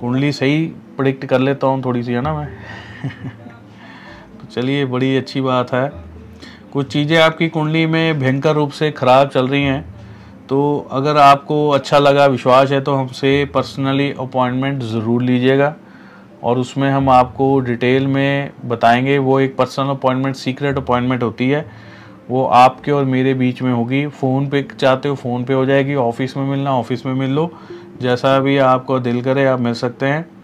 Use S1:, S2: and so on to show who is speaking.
S1: कुंडली सही प्रिडिक्ट कर लेता हूँ थोड़ी सी, है ना मैं? तो चलिए, बड़ी अच्छी बात है। कुछ चीज़ें आपकी कुंडली में भयंकर रूप से ख़राब चल रही हैं तो अगर आपको अच्छा लगा, विश्वास है तो हमसे पर्सनली अपॉइंटमेंट ज़रूर लीजिएगा। और उसमें हम आपको डिटेल में बताएँगे, वो एक पर्सनल अपॉइंटमेंट सीक्रेट अपॉइंटमेंट होती है। वो आपके और मेरे बीच में होगी। फ़ोन पे चाहते हो फ़ोन पे हो जाएगी। ऑफ़िस में मिलना, ऑफ़िस में मिल लो। जैसा भी आपको दिल करे, आप मिल सकते हैं।